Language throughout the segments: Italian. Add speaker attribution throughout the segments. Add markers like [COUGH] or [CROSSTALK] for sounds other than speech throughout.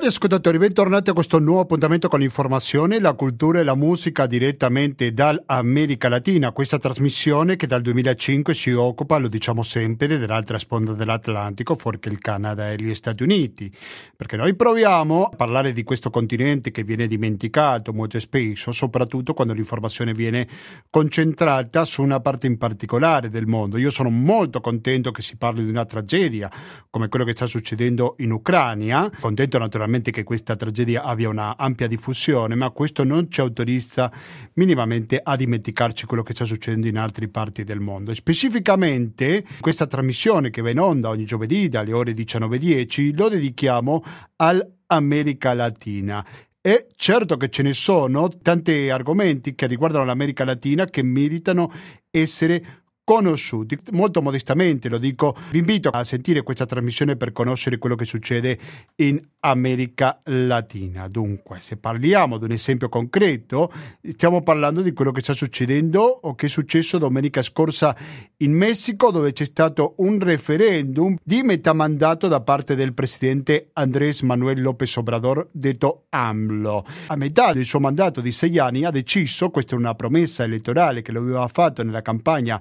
Speaker 1: Cari ascoltatori, bentornati a questo nuovo appuntamento con l'informazione, la cultura e la musica direttamente dall'America Latina. Questa trasmissione che dal 2005 si occupa, lo diciamo sempre, dell'altra sponda dell'Atlantico, fuori che il Canada e gli Stati Uniti. Perché noi proviamo a parlare di questo continente che viene dimenticato molto spesso, soprattutto quando l'informazione viene concentrata su una parte in particolare del mondo. Io sono molto contento che si parli di una tragedia come quello che sta succedendo in Ucraina, contento naturalmente naturalmente che questa tragedia abbia una ampia diffusione, ma questo non ci autorizza minimamente a dimenticarci quello che sta succedendo in altre parti del mondo. Specificamente questa trasmissione che va in onda ogni giovedì dalle ore 19.10 lo dedichiamo all'America Latina e certo che ce ne sono tanti argomenti che riguardano l'America Latina che meritano essere conosciuti. Molto modestamente lo dico, vi invito a sentire questa trasmissione per conoscere quello che succede in America Latina. Dunque, se parliamo di un esempio concreto, stiamo parlando di quello che sta succedendo o che è successo domenica scorsa in Messico, dove c'è stato un referendum di metà mandato da parte del presidente Andrés Manuel López Obrador, detto AMLO. A metà del suo mandato di sei anni ha deciso, questa è una promessa elettorale che lo aveva fatto nella campagna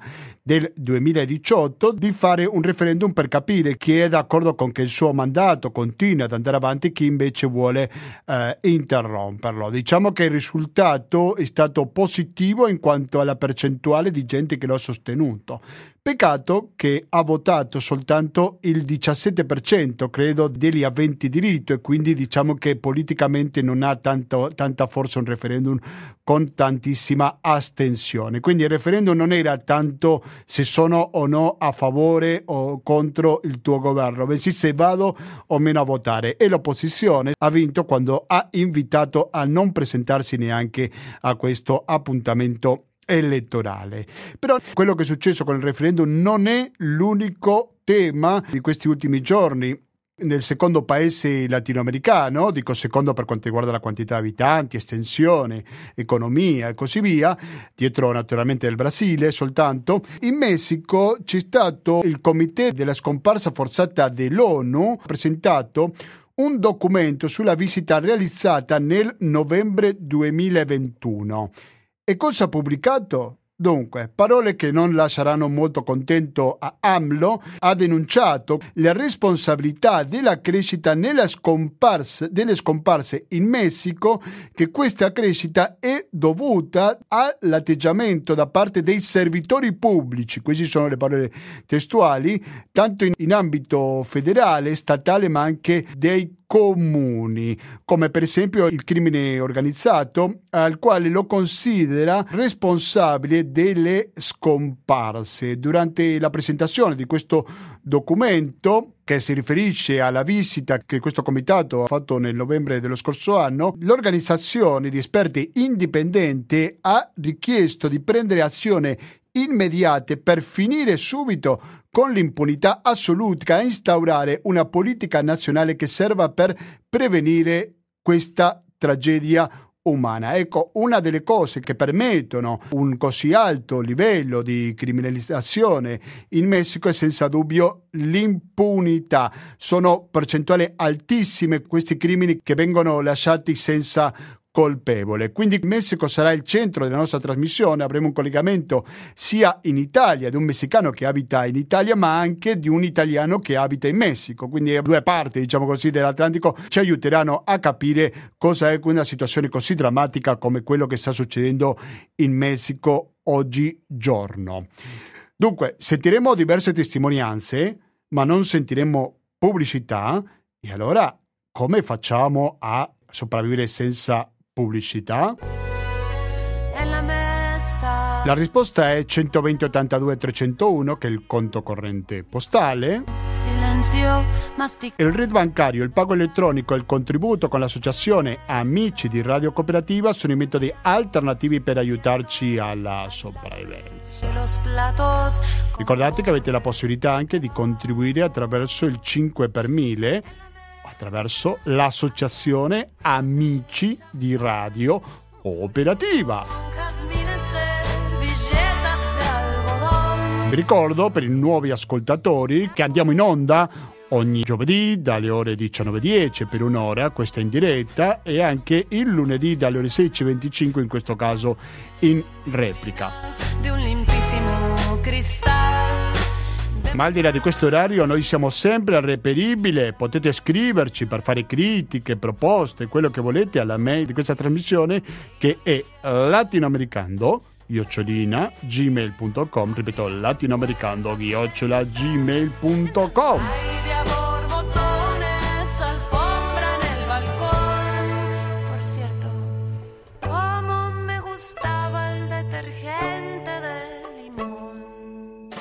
Speaker 1: del 2018 di fare un referendum per capire chi è d'accordo con che il suo mandato continui ad andare avanti e chi invece vuole eh, interromperlo. Diciamo che il risultato è stato positivo in quanto alla percentuale di gente che lo ha sostenuto. Peccato che ha votato soltanto il 17%, credo, degli aventi diritto e quindi diciamo che politicamente non ha tanto, tanta forza un referendum con tantissima astensione. Quindi il referendum non era tanto se sono o no a favore o contro il tuo governo, bensì se vado o meno a votare. E l'opposizione ha vinto quando ha invitato a non presentarsi neanche a questo appuntamento elettorale. Però quello che è successo con il referendum non è l'unico tema di questi ultimi giorni nel secondo paese latinoamericano, dico secondo per quanto riguarda la quantità di abitanti, estensione, economia e così via, dietro naturalmente il Brasile soltanto, in Messico c'è stato il comité della scomparsa forzata dell'ONU presentato un documento sulla visita realizzata nel novembre 2021 e cosa ha pubblicato? Dunque, parole che non lasceranno molto contento a AMLO, ha denunciato la responsabilità della crescita nella scomparsa, delle scomparse in Messico, che questa crescita è dovuta all'atteggiamento da parte dei servitori pubblici, queste sono le parole testuali, tanto in, in ambito federale, statale, ma anche dei comuni, come per esempio il crimine organizzato, al quale lo considera responsabile delle scomparse. Durante la presentazione di questo documento, che si riferisce alla visita che questo comitato ha fatto nel novembre dello scorso anno, l'organizzazione di esperti indipendenti ha richiesto di prendere azione immediate per finire subito con l'impunità assoluta e instaurare una politica nazionale che serva per prevenire questa tragedia umana. Ecco, una delle cose che permettono un così alto livello di criminalizzazione in Messico è senza dubbio l'impunità. Sono percentuali altissime questi crimini che vengono lasciati senza colpevole. Quindi Messico sarà il centro della nostra trasmissione, avremo un collegamento sia in Italia di un messicano che abita in Italia, ma anche di un italiano che abita in Messico. Quindi due parti, diciamo così, dell'Atlantico ci aiuteranno a capire cosa è una situazione così drammatica come quello che sta succedendo in Messico oggigiorno. Dunque, sentiremo diverse testimonianze, ma non sentiremo pubblicità e allora come facciamo a sopravvivere senza pubblicità? La risposta è 120 82 301 che è il conto corrente postale. Il RID bancario, il pago elettronico e il contributo con l'associazione Amici di Radio Cooperativa sono i metodi alternativi per aiutarci alla sopravvivenza. Ricordate che avete la possibilità anche di contribuire attraverso il 5 per 1000 attraverso l'associazione Amici di Radio Operativa. Vi ricordo per i nuovi ascoltatori che andiamo in onda ogni giovedì dalle ore 19.10 per un'ora, questa in diretta, e anche il lunedì dalle ore 16.25, in questo caso in replica. Di un limpissimo cristallo ma al di là di questo orario noi siamo sempre reperibili, potete scriverci per fare critiche, proposte, quello che volete alla mail di questa trasmissione che è latinoamericano chiocciolina gmail.com ripeto latinoamericano chiocciola gmail.com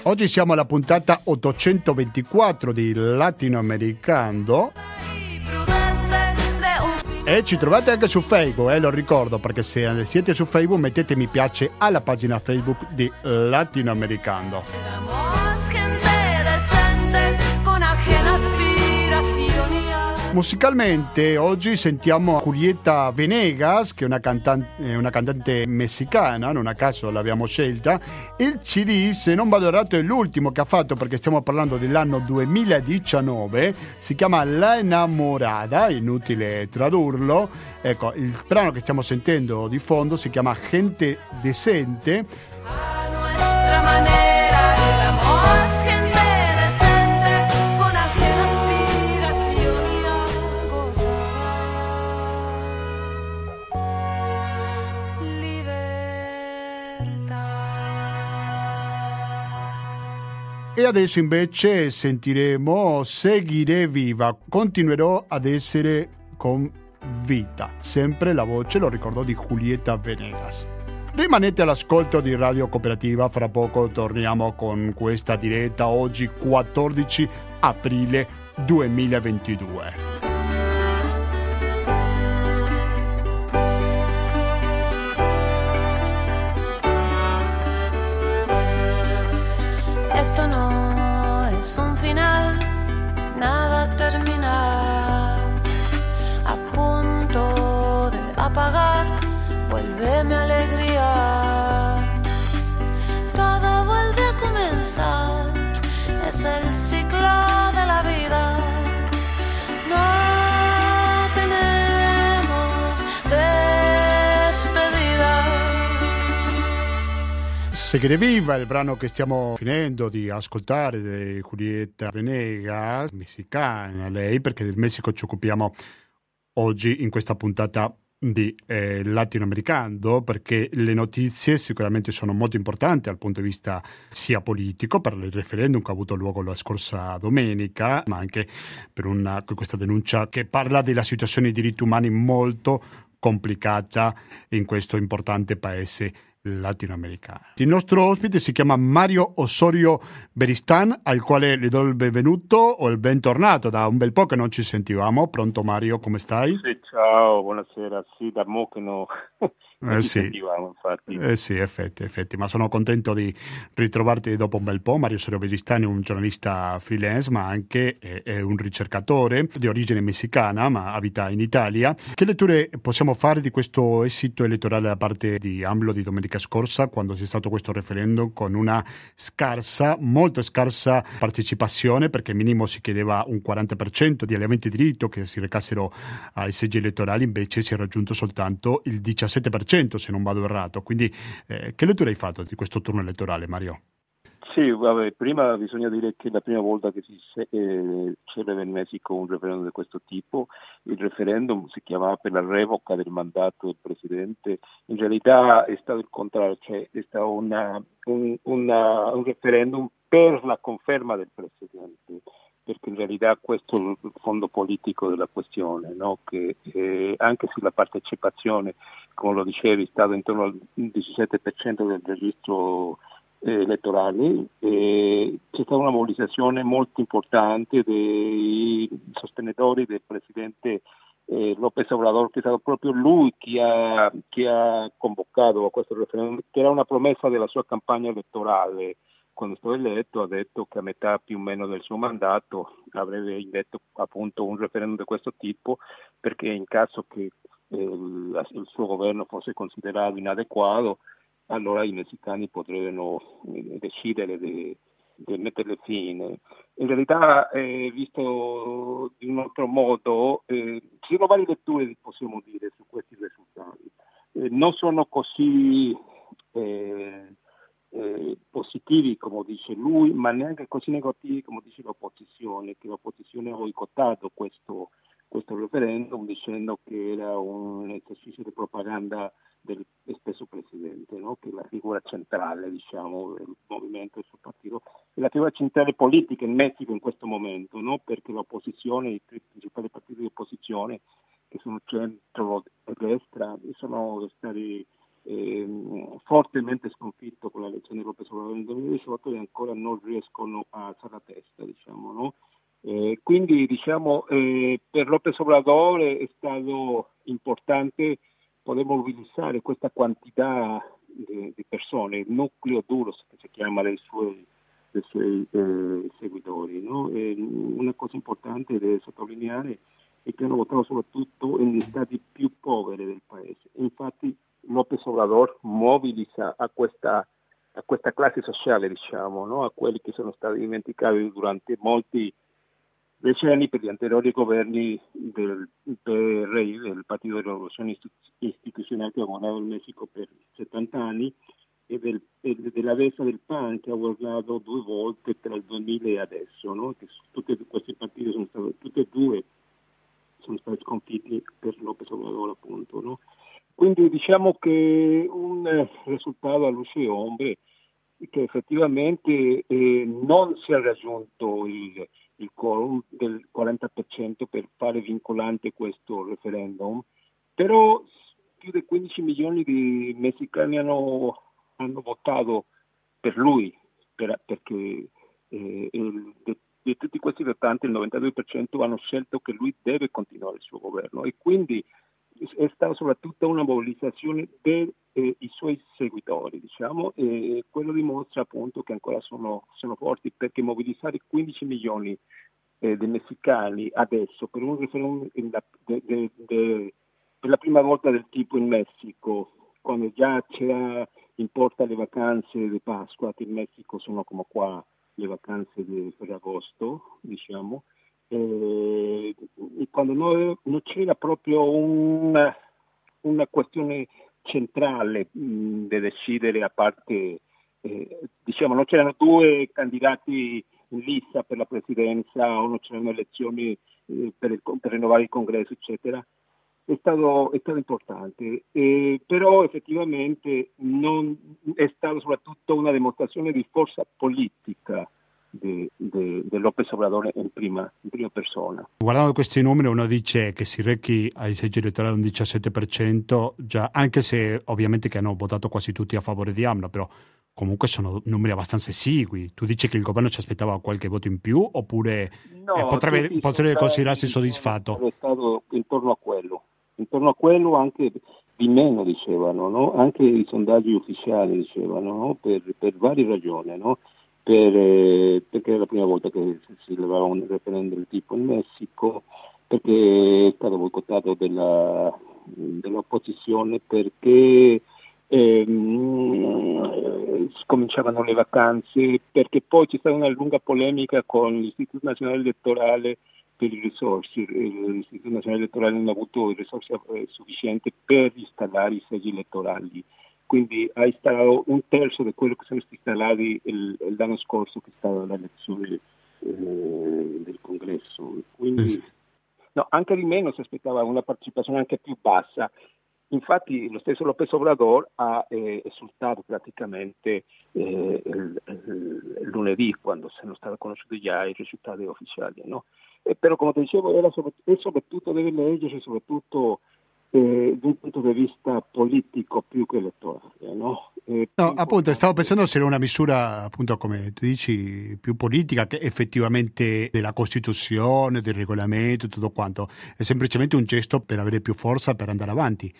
Speaker 1: Oggi siamo alla puntata 824 di Latinoamericano. E ci trovate anche su Facebook, eh, lo ricordo, perché se siete su Facebook mettete mi piace alla pagina Facebook di Latinoamericano. Musicalmente oggi sentiamo Julieta Venegas, che è una cantante, una cantante messicana, non a caso l'abbiamo scelta. Il CD, se non vado errato, è l'ultimo che ha fatto perché stiamo parlando dell'anno 2019. Si chiama La Enamorada, inutile tradurlo. Ecco, il brano che stiamo sentendo di fondo si chiama Gente Decente. A nuestra manera, el E adesso invece sentiremo Seguire viva, continuerò ad essere con vita. Sempre la voce, lo ricordo, di Julieta Venegas. Rimanete all'ascolto di Radio Cooperativa, fra poco torniamo con questa diretta oggi 14 aprile 2022. Seguire Viva, il brano che stiamo finendo di ascoltare di Julieta Venegas, messicana lei, perché del Messico ci occupiamo oggi in questa puntata di eh, latinoamericano perché le notizie sicuramente sono molto importanti dal punto di vista sia politico per il referendum che ha avuto luogo la scorsa domenica ma anche per una, questa denuncia che parla della situazione dei diritti umani molto complicata in questo importante paese latinoamericana. Il nostro ospite si chiama Mario Osorio Beristan, al quale le do il benvenuto o il bentornato, da un bel po' che non ci sentivamo. Pronto Mario, come stai?
Speaker 2: Sì, ciao, buonasera. Sì, da mo' che no...
Speaker 1: Eh sì. Eh sì, effetti, effetti, ma sono contento di ritrovarti dopo un bel po'. Mario Sorio Besistani è un giornalista freelance, ma anche è, è, un ricercatore di origine messicana, ma abita in Italia. Che letture possiamo fare di questo esito elettorale da parte di AMLO di domenica scorsa, quando c'è stato questo referendum con una scarsa, molto scarsa partecipazione, perché minimo si chiedeva un 40% di aventi diritto che si recassero ai seggi elettorali, invece si è raggiunto soltanto il 17% se non vado errato. Quindi eh, che lettura hai fatto di questo turno elettorale, Mario?
Speaker 2: Sì, vabbè, prima bisogna dire che è la prima volta che si eh, celebra in Messico un referendum di questo tipo. Il referendum si chiamava per la revoca del mandato del Presidente. In realtà è stato il contrario, cioè è stato una, un, una, un referendum per la conferma del Presidente perché in realtà questo è il fondo politico della questione, no? che eh, anche se la partecipazione, come lo dicevi, è stata intorno al 17% del registro eh, elettorale, eh, c'è stata una mobilitazione molto importante dei sostenitori del Presidente eh, López Obrador, che è stato proprio lui che ha, che ha convocato a questo referendum, che era una promessa della sua campagna elettorale quando è stato eletto ha detto che a metà più o meno del suo mandato avrebbe indetto appunto un referendum di questo tipo perché in caso che eh, il suo governo fosse considerato inadeguato allora i messicani potrebbero eh, decidere di di metterle fine. In realtà, eh, visto in un altro modo, eh, ci sono varie letture, possiamo dire, su questi risultati. Eh, non sono così eh, positivi, come dice lui, ma neanche così negativi, come dice l'opposizione, che l'opposizione ha boicottato questo, questo referendum dicendo che era un esercizio di propaganda del stesso Presidente, no? che è la figura centrale diciamo, del movimento e del suo partito, è la figura centrale politica in Messico in questo momento, no? perché l'opposizione, i principali partiti di opposizione, che sono centro e destra, sono stati eh, fortemente sconfitti con l'elezione di Lopez Obrador nel 2018 e ancora non riescono a alzare la testa. Diciamo, no? eh, quindi diciamo, eh, per Lopez Obrador è stato importante poter mobilizzare questa quantità di, di persone, il nucleo duro che si chiama dei suoi, dei suoi eh, seguitori. No? una cosa importante da sottolineare è che hanno votato soprattutto negli stati più poveri del paese. Infatti López Obrador mobilizza a questa, a questa classe sociale, diciamo, no? a quelli che sono stati dimenticati durante molti decenni per gli anteriori governi del PRI, del Partito della Rivoluzione Istituzionale che ha governato il Messico per 70 anni, e, del, e della destra del PAN che ha governato due volte tra il 2000 e adesso, no? tutti questi partiti sono stati, tutti e due sono stati sconfitti per López Obrador appunto. No? Quindi diciamo che un risultato a luce e ombre che effettivamente eh, non si è raggiunto il, il quorum del 40% per fare vincolante questo referendum, però più di 15 milioni di messicani hanno, hanno votato per lui, per, perché eh, di, tutti questi votanti il 92% hanno scelto che lui deve continuare il suo governo e quindi è stata soprattutto una mobilitazione dei eh, suoi seguitori, diciamo, e quello dimostra appunto che ancora sono, sono forti perché mobilizzare 15 milioni eh, di messicani adesso per un referendum per la prima volta del tipo in Messico, quando già c'era in porta le vacanze di Pasqua, che in Messico sono come qua le vacanze di Ferragosto, diciamo, eh, quando noi, non c'era proprio una, una questione centrale mh, da decidere a parte, eh, diciamo, non c'erano due candidati in lista per la presidenza o non c'erano elezioni eh, per, il, per, rinnovare il congresso, eccetera. È stato, è stato importante, eh, però effettivamente non, è stata soprattutto una dimostrazione di forza politica di, di, di Lopez Obrador in prima, in prima, persona.
Speaker 1: Guardando questi numeri uno dice che si recchi ai seggi elettorali un 17%, già, anche se ovviamente che hanno votato quasi tutti a favore di AMLO, però comunque sono numeri abbastanza esigui. Tu dici che il governo ci aspettava qualche voto in più oppure no, eh, potrebbe, sì, potrebbe considerarsi soddisfatto?
Speaker 2: È stato intorno a quello, intorno a quello anche di meno dicevano, no? anche i sondaggi ufficiali dicevano, no? per, per, varie ragioni. No? Per, eh, perché è la prima volta che si levava un referendum del tipo in Messico, perché è stato boicottato della, dell'opposizione, perché ehm, cominciavano le vacanze, perché poi c'è stata una lunga polemica con l'Istituto Nazionale Elettorale per le risorse, l'Istituto Nazionale Elettorale non ha avuto risorse eh, sufficienti per installare i seggi elettorali quindi ha installato un terzo di quello che sono stati installati l'anno scorso che è stata l'elezione eh, del congresso. Quindi no, anche di meno si aspettava una partecipazione anche più bassa. Infatti lo stesso López Obrador ha eh, esultato praticamente eh, il, il, lunedì quando sono stati conosciuti già i risultati ufficiali. No? però come dicevo era sopra, e soprattutto deve leggersi soprattutto eh, da un punto di vista politico più che elettorale. No?
Speaker 1: Eh, no, appunto, stavo pensando se era una misura, appunto, come tu dici, più politica che effettivamente della Costituzione, del regolamento, tutto quanto. È semplicemente un gesto per avere più forza per andare avanti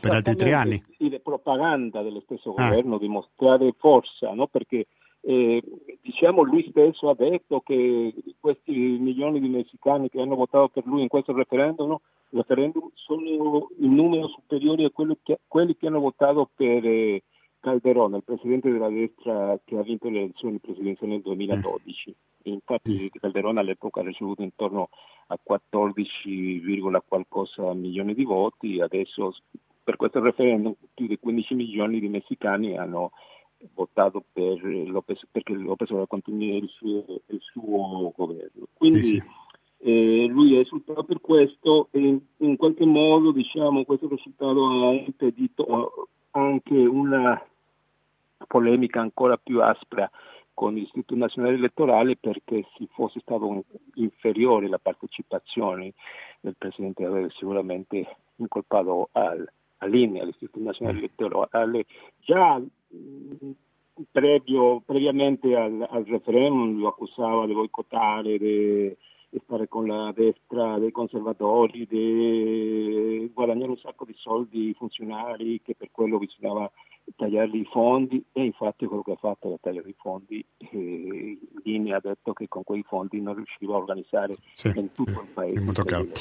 Speaker 1: per altri tre anni.
Speaker 2: Sì, la propaganda dello stesso ah. governo, dimostrare forza, no? perché eh, diciamo lui stesso ha detto che questi milioni di messicani che hanno votato per lui in questo referendum? Referendum sono in numero superiore a quelli che, quelli che hanno votato per, eh, Calderón, il presidente della destra che ha vinto le elezioni presidenziali nel 2012. Infatti Calderón all'epoca ha ricevuto intorno a 14, qualcosa milioni di voti, adesso per questo referendum più di 15 milioni di messicani hanno votato per Lopez, perché Lopez continui il suo, il suo governo. Quindi sì, sì. Eh, lui è risultato per questo e in qualche modo diciamo, questo risultato ha impedito anche una polemica ancora più aspra con l'Istituto Nazionale Elettorale perché se fosse stato inferiore la partecipazione del Presidente avrebbe sicuramente incolpato al, all'INE, all'Istituto Nazionale Elettorale, già previo, previamente al, al, referendum lo accusava di boicottare, di, stare con la destra dei conservatori, di guadagnare un sacco di soldi ai funzionari, che per quello bisognava tagliare i fondi e infatti quello che ha fatto è tagliare i fondi e Ghini ha detto che con quei fondi non riusciva a organizzare sì, in tutto il paese.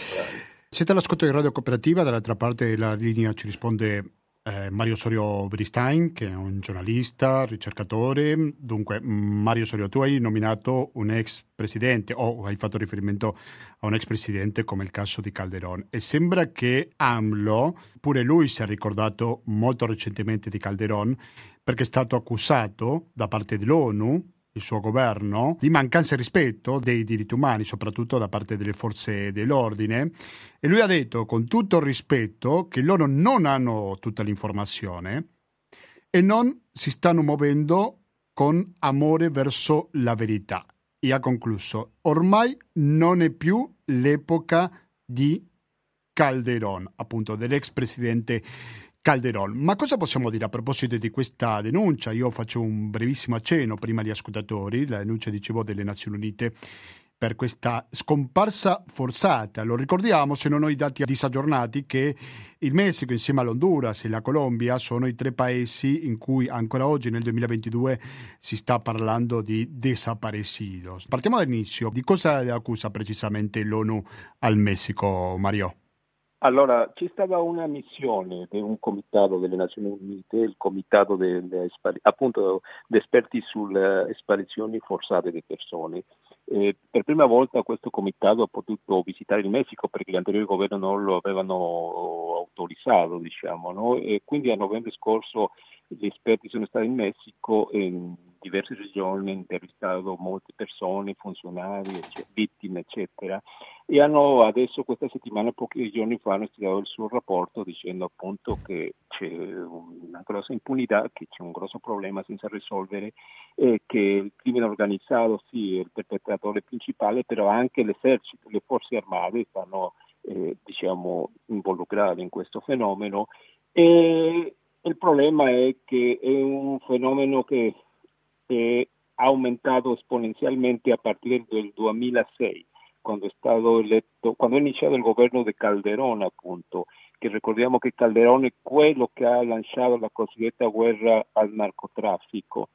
Speaker 1: Siete all'ascolto di Radio Cooperativa, dall'altra parte della linea ci risponde eh, Mario Sorio Bristain, che è un giornalista, ricercatore. Dunque, Mario Sorio, tu hai nominato un ex presidente o hai fatto riferimento a un ex presidente come il caso di Calderón e sembra che AMLO, pure lui si è ricordato molto recentemente di Calderón perché è stato accusato da parte dell'ONU il suo governo di mancanza di rispetto dei diritti umani, soprattutto da parte delle forze dell'ordine. E lui ha detto, con tutto il rispetto, che loro non hanno tutta l'informazione e non si stanno muovendo con amore verso la verità. E ha concluso, ormai non è più l'epoca di Calderón, appunto dell'ex presidente Calderol. Ma cosa possiamo dire a proposito di questa denuncia? Io faccio un brevissimo accenno prima agli ascoltatori, la denuncia, dicevo, delle Nazioni Unite per questa scomparsa forzata. Lo ricordiamo, se non ho i dati disaggiornati, che il Messico insieme all'Honduras e la Colombia sono i tre paesi in cui ancora oggi nel 2022 si sta parlando di desaparecidos. Partiamo dall'inizio. Di cosa accusa precisamente l'ONU al Messico, Mario?
Speaker 2: Allora, c'è stata una missione di un comitato delle Nazioni Unite, il comitato delle, appunto di esperti sulle sparizioni forzate di persone. E per prima volta questo comitato ha potuto visitare il Messico perché gli anteriori governi non lo avevano autorizzato, diciamo, no? quindi a novembre scorso gli esperti sono stati in Messico e in diverse regioni, intervistato molte persone, funzionari, vittime, eccetera e hanno adesso questa settimana, pochi giorni fa, hanno studiato il suo rapporto dicendo appunto che c'è una grossa impunità, che c'è un grosso problema senza risolvere e che il crimine organizzato sì è il perpetratore principale, però anche l'esercito, le forze armate stanno eh, diciamo involucrate in questo fenomeno e il problema è che è un fenomeno che è aumentato esponenzialmente a partire del 2006 quando è stato eletto, quando è iniziato il governo di Calderón, appunto, che ricordiamo che Calderón è quello che ha lanciato la cosiddetta guerra al narcotraffico,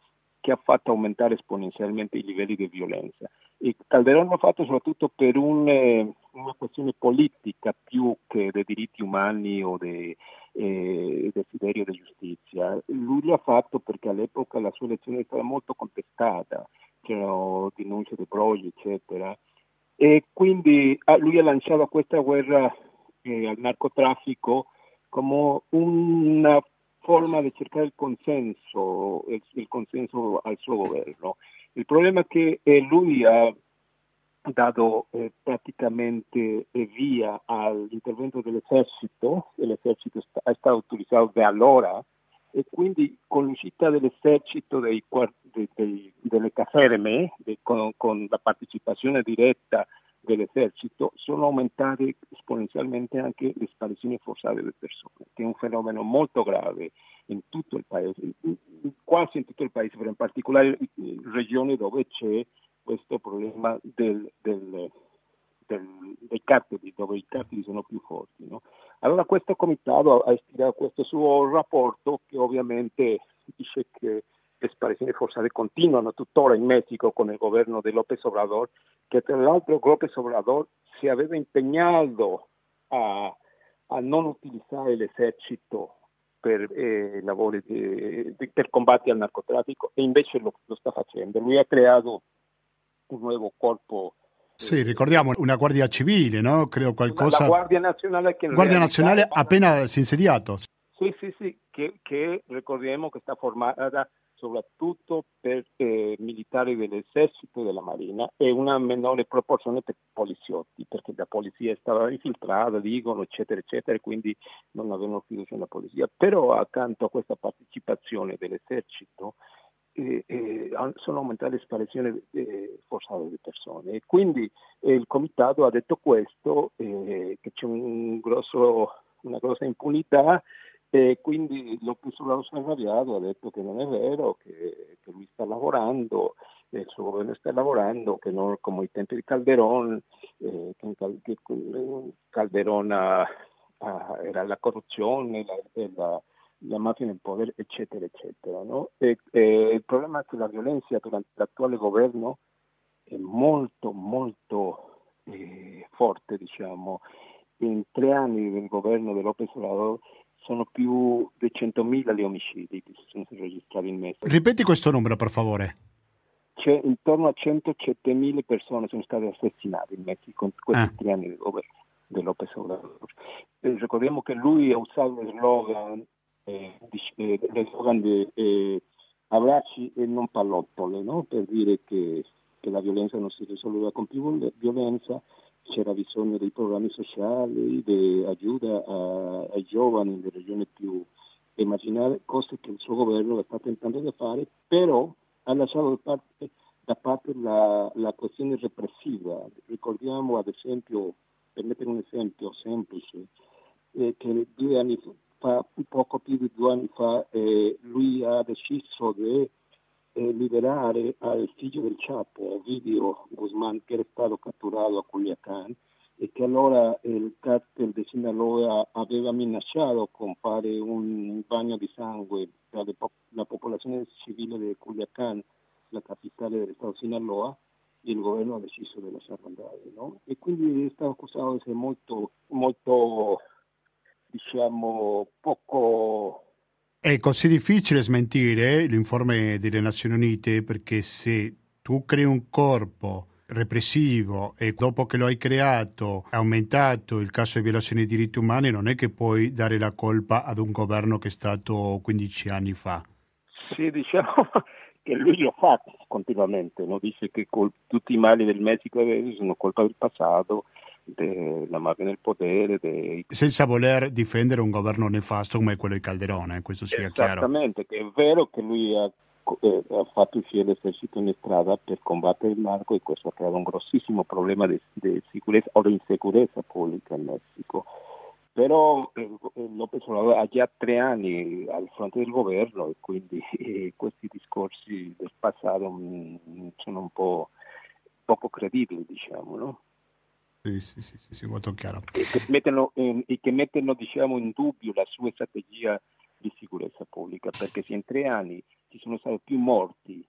Speaker 2: che ha fatto aumentare esponenzialmente i livelli di violenza. E Calderón l'ha fatto soprattutto per un, eh, una questione politica più che dei diritti umani o dei eh, desiderio di giustizia. Lui l'ha fatto perché all'epoca la sua elezione è stata molto contestata, c'erano denunce di brogli, eccetera e quindi ah, lui ha lanciato questa guerra eh, al narcotraffico come una forma di cercare il consenso, il, il consenso al suo governo. Il problema è che eh, lui ha dato eh, praticamente eh, via all'intervento dell'esercito, l'esercito è stato utilizzato da allora e quindi con l'uscita dell'esercito dei, dei, delle caserme, con, con, la partecipazione diretta dell'esercito, sono aumentate esponenzialmente anche le sparizioni forzate delle persone, che è un fenomeno molto grave in tutto il paese, quasi in tutto il paese, però in particolare in regioni dove c'è questo problema del, del del, dei carteli, dove i carteli sono più forti. No? Allora questo comitato ha ispirato questo suo rapporto che ovviamente dice che le sparizioni forzate continuano tuttora in Messico con il governo di López Obrador, che tra l'altro López Obrador si aveva impegnato a, a non utilizzare l'esercito per eh, lavori di, di, per combattere il narcotraffico e invece lo, lo, sta facendo. Lui ha creato un nuovo corpo.
Speaker 1: Sì, ricordiamo una Guardia Civile, no? Credo qualcosa.
Speaker 2: La Guardia Nazionale che
Speaker 1: Guardia Nazionale appena insediato.
Speaker 2: Sì, sì, sì, che, che ricordiamo che sta formata soprattutto per eh, militari dell'esercito e della marina e una minore proporzione per poliziotti, perché la polizia stava infiltrata, dicono, eccetera, eccetera, e quindi non avevano fiducia nella polizia. Però accanto a questa partecipazione dell'esercito eh, eh, sono aumentate le sparizioni eh, forzate di persone e quindi eh, il comitato ha detto questo, eh, che c'è un grosso, una grossa impunità e quindi arrabbiato, ha detto che non è vero, che, che lui sta lavorando, eh, il suo governo sta lavorando, che non come i tempi di Calderón, eh, che, che Calderón ha, era la corruzione, la, la, la, mafia nel potere, eccetera, eccetera. No? E, e il problema è che la violenza durante l'attuale governo è molto, molto eh, forte, diciamo. In tre anni del governo López Obrador sono più di 100.000 gli omicidi che si sono registrati in Messico.
Speaker 1: Ripeti questo numero, per favore.
Speaker 2: C'è intorno a 107.000 persone sono state assassinate in Messico in questi ah. tre anni di governo di López Obrador. Eh, ricordiamo che lui ha usato lo slogan, eh, eh, lo slogan di eh, abbracci e non pallottole, no? per dire che, che la violenza non si risolveva con più violenza c'era bisogno dei programmi sociali, di aiuto ai giovani nelle regioni più emarginate, cose che il suo governo sta tentando di fare, però ha lasciato da parte, da parte la, la, questione repressiva. Ricordiamo ad esempio, per mettere un esempio semplice, eh, che due anni fa, poco più di due anni fa, eh, lui ha deciso di eh, liberare al figlio del Chapo, Ovidio Guzmán, che era stato catturato a Culiacán e che allora il cartel di Sinaloa aveva minacciato con fare un bagno di sangue tra la popolazione civile di Culiacán, la capitale dello Stato Sinaloa, il governo ha deciso di lasciarlo andare. No? E quindi è stato accusato di essere molto, molto diciamo, poco
Speaker 1: è così difficile smentire l'informe delle Nazioni Unite perché se tu crei un corpo repressivo e dopo che lo hai creato è aumentato il caso di violazione dei diritti umani, non è che puoi dare la colpa ad un governo che è stato 15 anni fa.
Speaker 2: Sì, diciamo [LAUGHS] che lui lo fa continuamente, no? dice che tutti i mali del Messico sono colpa del passato della mafia nel potere. Dei...
Speaker 1: Senza voler difendere un governo nefasto come quello di Calderone, eh, questo sia
Speaker 2: chiaro. Esattamente, è vero che lui ha, eh, ha fatto uscire l'esercito in strada per combattere il narco e questo ha creato un grossissimo problema di, di sicurezza o di insicurezza pubblica in Messico. Però eh, Lopez Obrador ha già tre anni al fronte del governo e quindi [LAUGHS] eh, questi discorsi del passato mh, mm, sono un po' poco credibili, diciamo, no?
Speaker 1: Sì, sì, sì, sì, molto chiaro.
Speaker 2: E che mettono, eh, e che mettono diciamo, in dubbio la sua strategia di sicurezza pubblica, perché se in tre anni ci sono stati più morti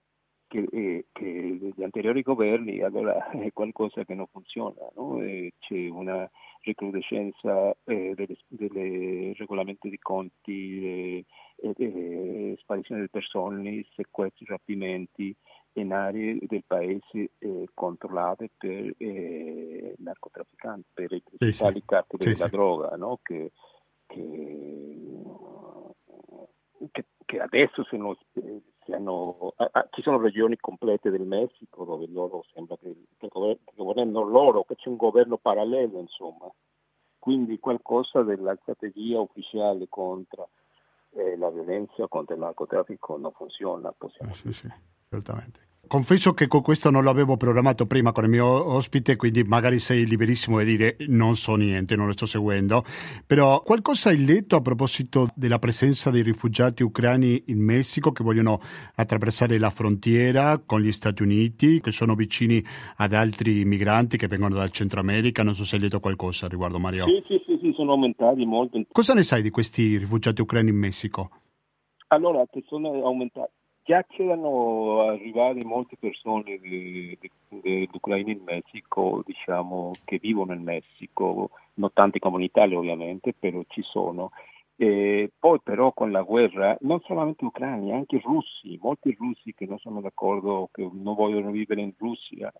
Speaker 2: che, eh, che gli anteriori governi, allora [LAUGHS] è qualcosa che non funziona. No? c'è una recrudescenza eh, dei regolamenti di conti, eh, sparizione di persone, sequestri, rapimenti in aree del paese eh, controllate per eh, narcotrafficanti, per i principali sì, cartoli sì, della sì. droga, no? che, che, che, adesso sono, hanno, ah, ci sono regioni complete del Messico dove loro sembra che, che governano loro, che c'è un governo parallelo, insomma. Quindi qualcosa della strategia ufficiale contro eh, la violenza, contro il narcotraffico non funziona.
Speaker 1: Possiamo... Sì, sì certamente. Confesso che con questo non l'avevo programmato prima con il mio ospite, quindi magari sei liberissimo di dire non so niente, non lo sto seguendo, però qualcosa hai letto a proposito della presenza dei rifugiati ucraini in Messico che vogliono attraversare la frontiera con gli Stati Uniti, che sono vicini ad altri migranti che vengono dal Centro America, non so se hai letto qualcosa riguardo Mario.
Speaker 2: Sì, sì, sì, sì sono aumentati molto.
Speaker 1: Cosa ne sai di questi rifugiati ucraini in Messico?
Speaker 2: Allora, che sono aumentati già c'erano arrivati molte persone dell'Ucraina in Messico, diciamo, che vivono in Messico, non tante Italia ovviamente, però ci sono. E poi però con la guerra, non solamente ucraini, anche russi, molti russi che non sono d'accordo, che non vogliono vivere in Russia,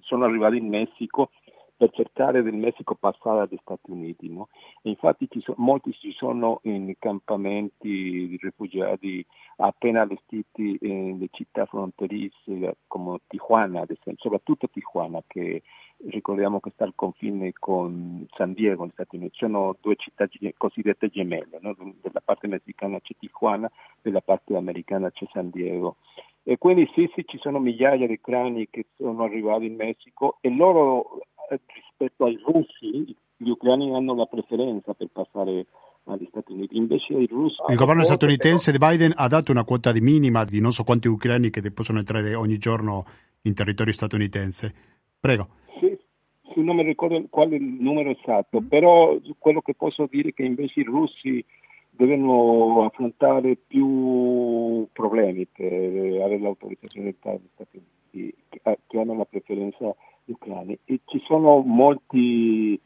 Speaker 2: sono arrivati in Messico per cercare del Messico passare agli Stati Uniti. No? infatti so, molti ci sono in campamenti di rifugiati appena allestiti nelle città fronteriere come Tijuana, ad esempio, soprattutto Tijuana che ricordiamo che sta al confine con San Diego negli Stati Uniti, sono due città cosiddette gemelle, no? dalla parte messicana c'è Tijuana, dalla parte americana c'è San Diego. E quindi sì, sì, ci sono migliaia di ucraini che sono arrivati in Messico e loro eh, rispetto ai russi, gli ucraini hanno la preferenza per passare agli Stati Uniti. Invece i russi...
Speaker 1: Il governo statunitense di Biden ha dato una quota di minima di non so quanti ucraini che possono entrare ogni giorno in territorio statunitense. Prego
Speaker 2: non mi ricordo qual è il numero esatto, però quello che posso dire è che invece i russi devono affrontare più problemi per avere l'autorizzazione degli Stati Uniti, che hanno la preferenza ucraini. E ci sono molti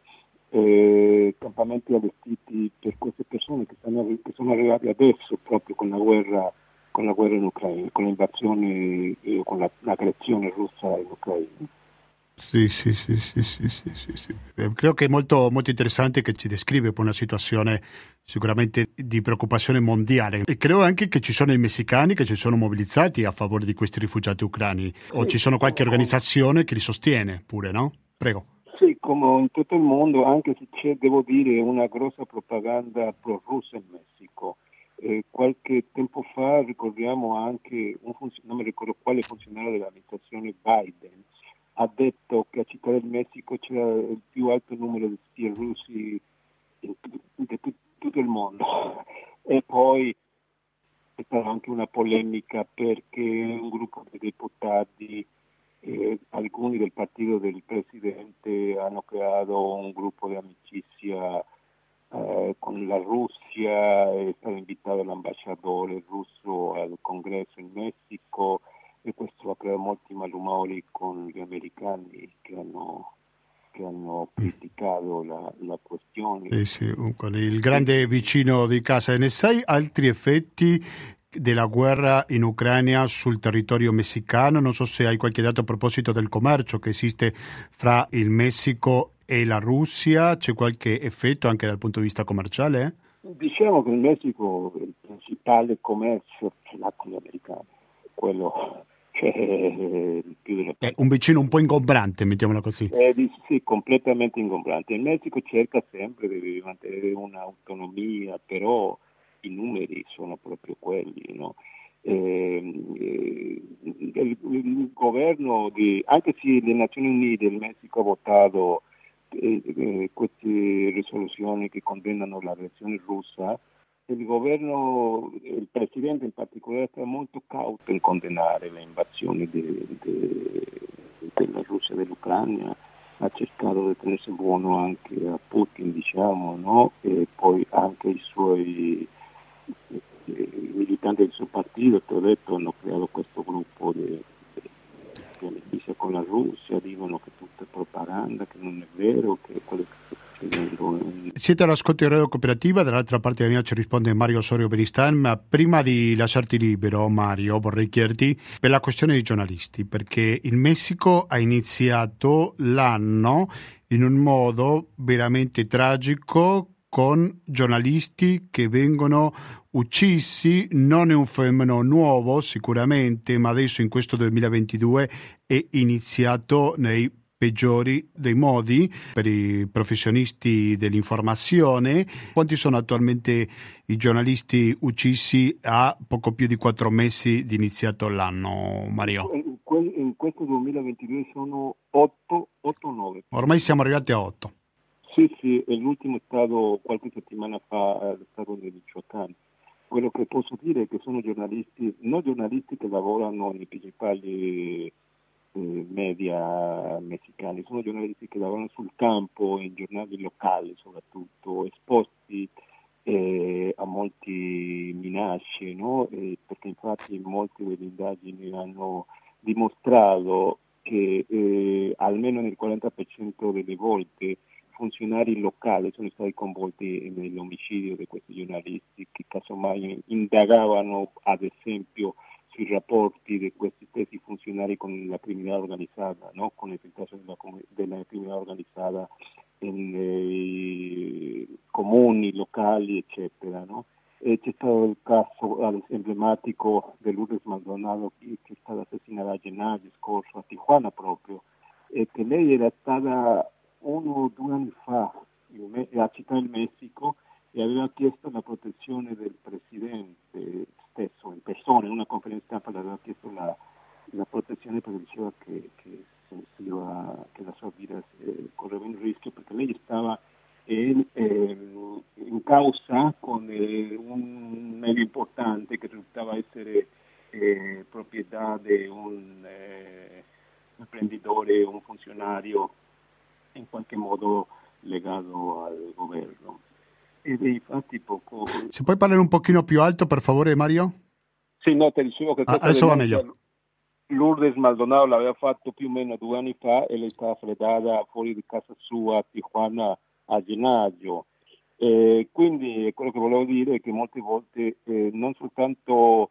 Speaker 2: eh, campamenti allestiti per queste persone che, stanno, che, sono arrivati adesso proprio con la guerra, con la guerra in Ucraina, con l'invasione, eh, con la, l'aggressione russa in Ucraina.
Speaker 1: Sì, sì, sì, sì, sì, sì, sì, sì. Eh, credo che è molto, molto interessante che ci descrive una situazione sicuramente di preoccupazione mondiale e credo anche che ci sono i messicani che si sono mobilizzati a favore di questi rifugiati ucraini o ci sono qualche organizzazione che li sostiene pure, no? Prego.
Speaker 2: Sì, come in tutto il mondo, anche se c'è, devo dire, una grossa propaganda pro-russa in Messico. Eh, qualche tempo fa ricordiamo anche, un funzion- non mi ricordo quale funzionario dell'amministrazione Biden, ha detto che a Città del Messico c'era il più alto numero di spie russi di tutto il mondo. [LAUGHS] E poi c'è stata anche una polemica perché un gruppo di deputati, eh, alcuni del partito del presidente, hanno creato un gruppo di amicizia eh, con la Russia, è stato invitato l'ambasciatore russo al congresso in Messico e questo ha creato molti malumori con gli americani che hanno, che hanno criticato la, la questione.
Speaker 1: Eh sì, il grande vicino di casa. Ne sai altri effetti della guerra in Ucraina sul territorio messicano? Non so se hai qualche dato a proposito del commercio che esiste fra il Messico e la Russia, c'è qualche effetto anche dal punto di vista commerciale?
Speaker 2: Diciamo che il Messico il principale commercio ce l'ha con gli americani, quello
Speaker 1: eh, È un vicino un po' ingombrante, mettiamola così.
Speaker 2: Eh, sì, completamente ingombrante. Il Messico cerca sempre di mantenere un'autonomia, però i numeri sono proprio quelli. No? Eh, eh, il, il, governo, di, anche se le Nazioni Unite il Messico ha votato eh, eh, queste risoluzioni che condannano la reazione russa, il governo, il presidente in particolare, è molto cauto in condannare le invasioni de, de, della Russia e dell'Ucraina, ha cercato di tenersi buono anche a Putin, diciamo, no? e poi anche i suoi i militanti del suo partito, te ho detto, hanno creato questo gruppo di amicizia con la Russia, dicono che tutto è propaganda, che non è vero, che quello che
Speaker 1: siete all'ascolto di Radio Cooperativa, dall'altra parte della mia ci risponde Mario Osorio Benistan, ma prima di lasciarti libero Mario vorrei chiederti per la questione dei giornalisti, perché il Messico ha iniziato l'anno in un modo veramente tragico con giornalisti che vengono uccisi, non è un fenomeno nuovo sicuramente, ma adesso in questo 2022 è iniziato nei peggiori dei modi per i professionisti dell'informazione. Quanti sono attualmente i giornalisti uccisi a poco più di quattro mesi di iniziato l'anno, Mario?
Speaker 2: In questo 2022 sono 8, 8 9.
Speaker 1: Ormai siamo arrivati a 8.
Speaker 2: Sì, sì, l'ultimo è stato qualche settimana fa, è stato nei 18 anni. Quello che posso dire è che sono giornalisti, non giornalisti che lavorano nei principali eh, media messicani, sono giornalisti che lavorano sul campo, in giornali locali soprattutto, esposti eh, a molti minacce, no? eh, perché infatti molte delle indagini hanno dimostrato che eh, almeno nel 40% delle volte funzionari locali sono stati coinvolti nell'omicidio di questi giornalisti che casomai indagavano ad esempio sui rapporti di questi stessi funzionari con la criminalità organizzata, no? con le infiltrazioni della, della criminalità organizzata nei comuni locali, eccetera. No? c'è stato il caso emblematico di Lourdes Maldonado che è stata assassinata a gennaio scorso a Tijuana proprio, e che lei era stata uno o due anni fa a Città del Messico e aveva chiesto la protezione del presidente stesso in persona, in una conferenza stampa le aveva chiesto la, la protezione perché diceva che, che, sentiva, che la sua vita eh, correva in rischio perché lei stava in, eh, in causa con eh, un medio importante che risultava essere eh, proprietà di un eh, imprenditore, un funzionario in qualche modo legato al Ed infatti poco...
Speaker 1: Se puoi parlare un pochino più alto, per favore, Mario?
Speaker 2: Sì, no, ti dicevo che...
Speaker 1: Ah, adesso va meglio.
Speaker 2: Lourdes Maldonado l'aveva fatto più o meno due anni fa e lei stava freddata fuori di casa sua a Tijuana a gennaio. Eh, quindi quello che volevo dire è che molte volte eh, non soltanto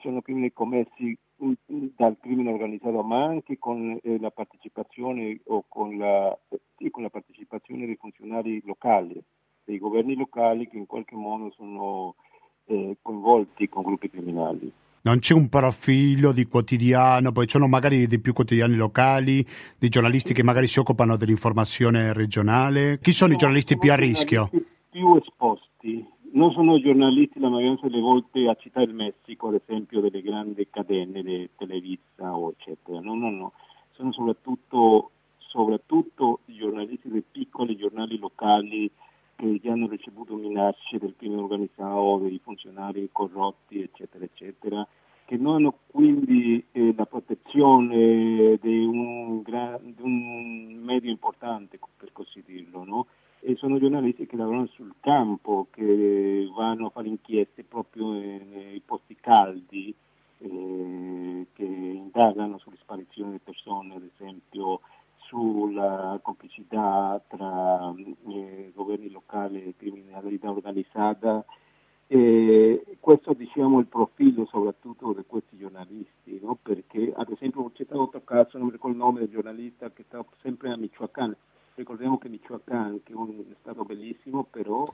Speaker 2: sono crimini commessi dal crimine organizzato, ma anche con eh, la partecipazione o con la, sì, con la partecipazione dei funzionari locali, dei governi locali che in qualche modo sono eh, coinvolti con gruppi criminali.
Speaker 1: Non c'è un profilo di quotidiano, poi ci sono magari dei più quotidiani locali, di giornalisti che magari si occupano dell'informazione regionale. Chi sono no, i giornalisti più a rischio?
Speaker 2: Più esposti, non sono giornalisti la maggioranza delle volte a Città del Messico, ad esempio delle grandi catene, di Televisa o eccetera. No, no, no, sono soprattutto, soprattutto giornalisti dei piccoli giornali locali che già hanno ricevuto minacce del crimine organizzato, dei funzionari corrotti, eccetera, eccetera, che non hanno quindi eh, la protezione di un, gra- di un, medio importante, per così dirlo, no? e sono giornalisti che lavorano sul campo, che vanno a fare inchieste proprio nei posti caldi, eh, che indagano sulle sparizioni di persone, ad esempio sulla complicità tra eh, governi locali e criminalità organizzata. E questo diciamo il profilo soprattutto di questi giornalisti, no? perché ad esempio c'è stato otro caso, non mi ricordo il nome del giornalista che sta sempre a Michoacán, ricordiamo che Michoacán che è un stato bellissimo però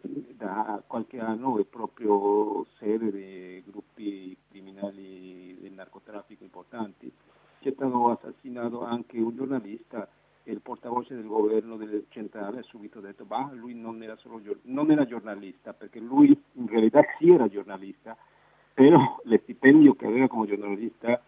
Speaker 2: da qualche anno è proprio sede di gruppi criminali del narcotraffico importanti c'è stato assassinato anche un giornalista e il portavoce del governo del centrale ha subito detto bah lui non era, solo, non era giornalista perché lui in realtà sì era giornalista però lo stipendio che aveva come giornalista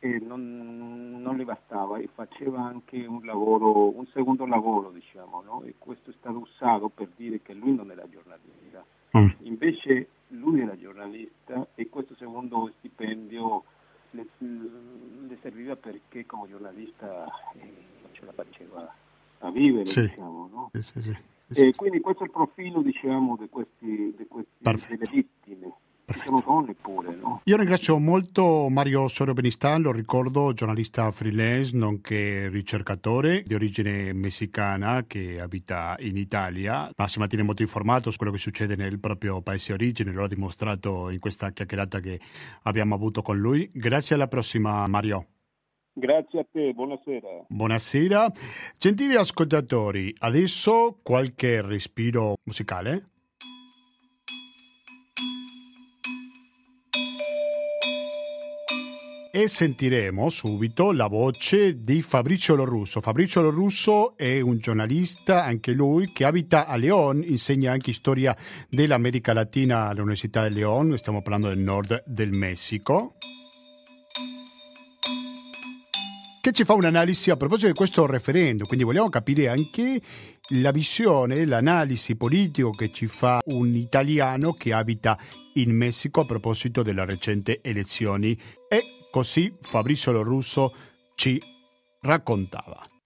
Speaker 2: eh, non, non, le bastava e faceva anche un lavoro, un secondo lavoro diciamo no? e questo è stato usato per dire che lui non era giornalista mm. invece lui era giornalista e questo secondo stipendio le, le serviva perché come giornalista eh, non ce la faceva a vivere, sì. diciamo, no? sì, sì, e quindi questo è il profilo, diciamo, di questi, di questi delle vittime. Siamo donne pure,
Speaker 1: ringrazio molto Mario Sorio Benistan, lo ricordo, giornalista freelance, nonché ricercatore di origine messicana che abita in Italia, ma si mantiene molto informato su quello che succede nel proprio paese origine, lo ha dimostrato in questa chiacchierata che abbiamo avuto con lui. Grazie alla prossima Mario.
Speaker 2: Grazie a te, buonasera.
Speaker 1: Buonasera. Gentili ascoltatori, adesso qualche respiro musicale. E sentiremo subito la voce di Fabrizio Lorusso. Fabrizio Lorusso è un giornalista, anche lui, che abita a León, insegna anche storia dell'America Latina all'Università di León, stiamo parlando del nord del Messico. Che ci fa un'analisi a proposito di questo referendum, quindi vogliamo capire anche la visione, l'analisi politico che ci fa un italiano che abita in Messico a proposito delle recenti elezioni e così Fabrizio Lorusso ci raccontava.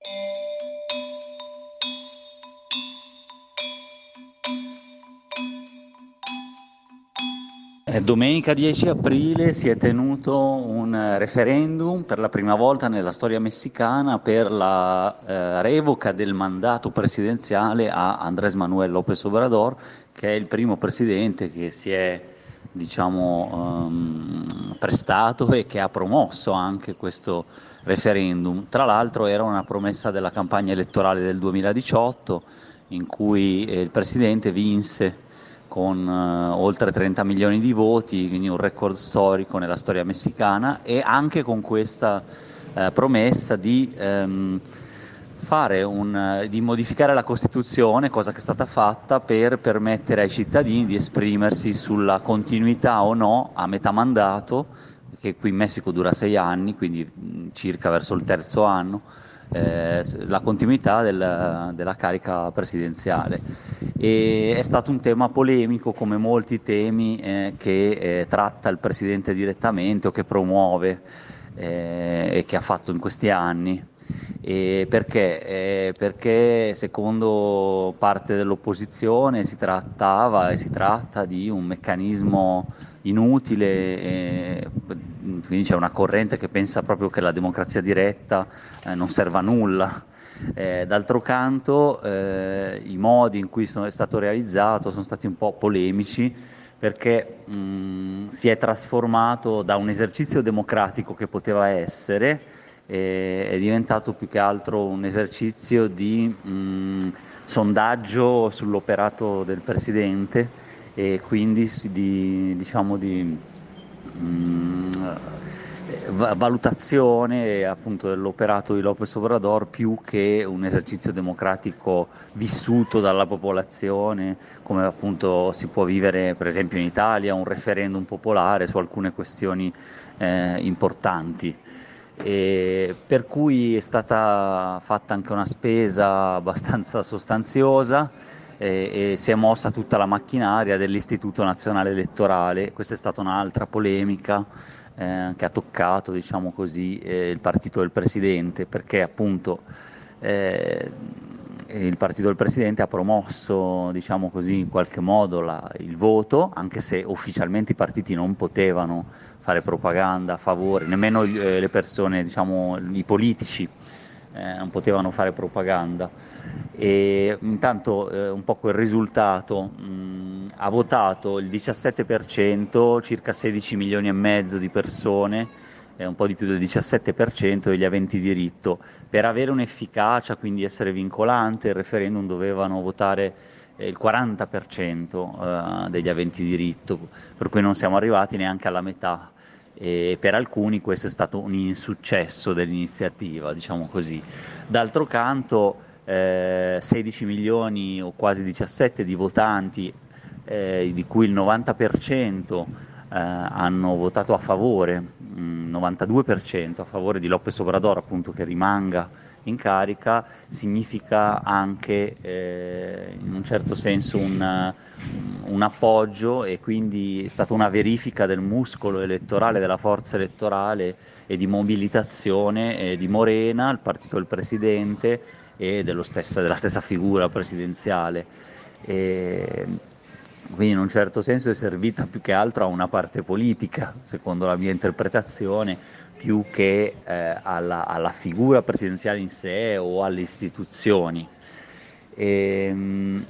Speaker 3: Domenica 10 aprile si è tenuto un referendum per la prima volta nella storia messicana per la eh, revoca del mandato presidenziale a Andrés Manuel López Obrador, che è il primo presidente che si è diciamo, um, prestato e che ha promosso anche questo referendum. Tra l'altro era una promessa della campagna elettorale del 2018 in cui eh, il presidente vinse con uh, oltre 30 milioni di voti, quindi un record storico nella storia messicana e anche con questa uh, promessa di, um, un, di, modificare la Costituzione, cosa che è stata fatta per permettere ai cittadini di esprimersi sulla continuità o no a metà mandato, che qui in Messico dura sei anni, quindi mh, circa verso il terzo anno, eh, la continuità del, della carica presidenziale. E è stato un tema polemico come molti temi eh, che eh, tratta il Presidente direttamente o che promuove eh, e che ha fatto in questi anni. E perché? Eh, perché secondo parte dell'opposizione si trattava e si tratta di un meccanismo inutile, eh, quindi c'è una corrente che pensa proprio che la democrazia diretta eh, non serva a nulla. Eh, d'altro canto eh, i modi in cui sono, è stato realizzato sono stati un po' polemici perché mh, si è trasformato da un esercizio democratico che poteva essere eh, è diventato più che altro un esercizio di mh, sondaggio sull'operato del Presidente e quindi di, diciamo di mh, mm, valutazione appunto dell'operato di Lopez Obrador più che un esercizio democratico vissuto dalla popolazione come appunto si può vivere per esempio in Italia un referendum popolare su alcune questioni eh, importanti. E per cui è stata fatta anche una spesa abbastanza sostanziosa e, e si è mossa tutta la macchinaria dell'Istituto Nazionale Elettorale. Questa è stata un'altra polemica eh, che ha toccato, diciamo così, eh, il partito del Presidente, perché appunto eh, il partito del Presidente ha promosso, diciamo così, in qualche modo la, il voto, anche se ufficialmente i partiti non potevano fare propaganda a favore, nemmeno eh, le persone, diciamo, i politici eh, non potevano fare propaganda. E intanto eh, un po' quel risultato mh, ha votato il 17%, circa 16 milioni e mezzo di persone, eh, un po' di più del 17% degli aventi diritto. Per avere un'efficacia, quindi essere vincolante, il referendum dovevano votare eh, il 40% eh, degli aventi diritto, per cui non siamo arrivati neanche alla metà e per alcuni questo è stato un insuccesso dell'iniziativa, diciamo così. D'altro canto eh, 16 milioni o quasi 17 di votanti, eh, di cui il 90% eh, hanno votato a favore, mh, 92% a favore di Lopez Obrador appunto che rimanga in carica significa anche eh, in un certo senso un, un, appoggio e quindi è stata una verifica del muscolo elettorale, della forza elettorale e di mobilitazione eh, di Morena, il partito del Presidente e stessa, della stessa figura presidenziale. E, quindi in un certo senso è servita più che altro a una parte politica, secondo la mia interpretazione, più che eh, alla, alla, figura presidenziale in sé o alle istituzioni. E, ehm,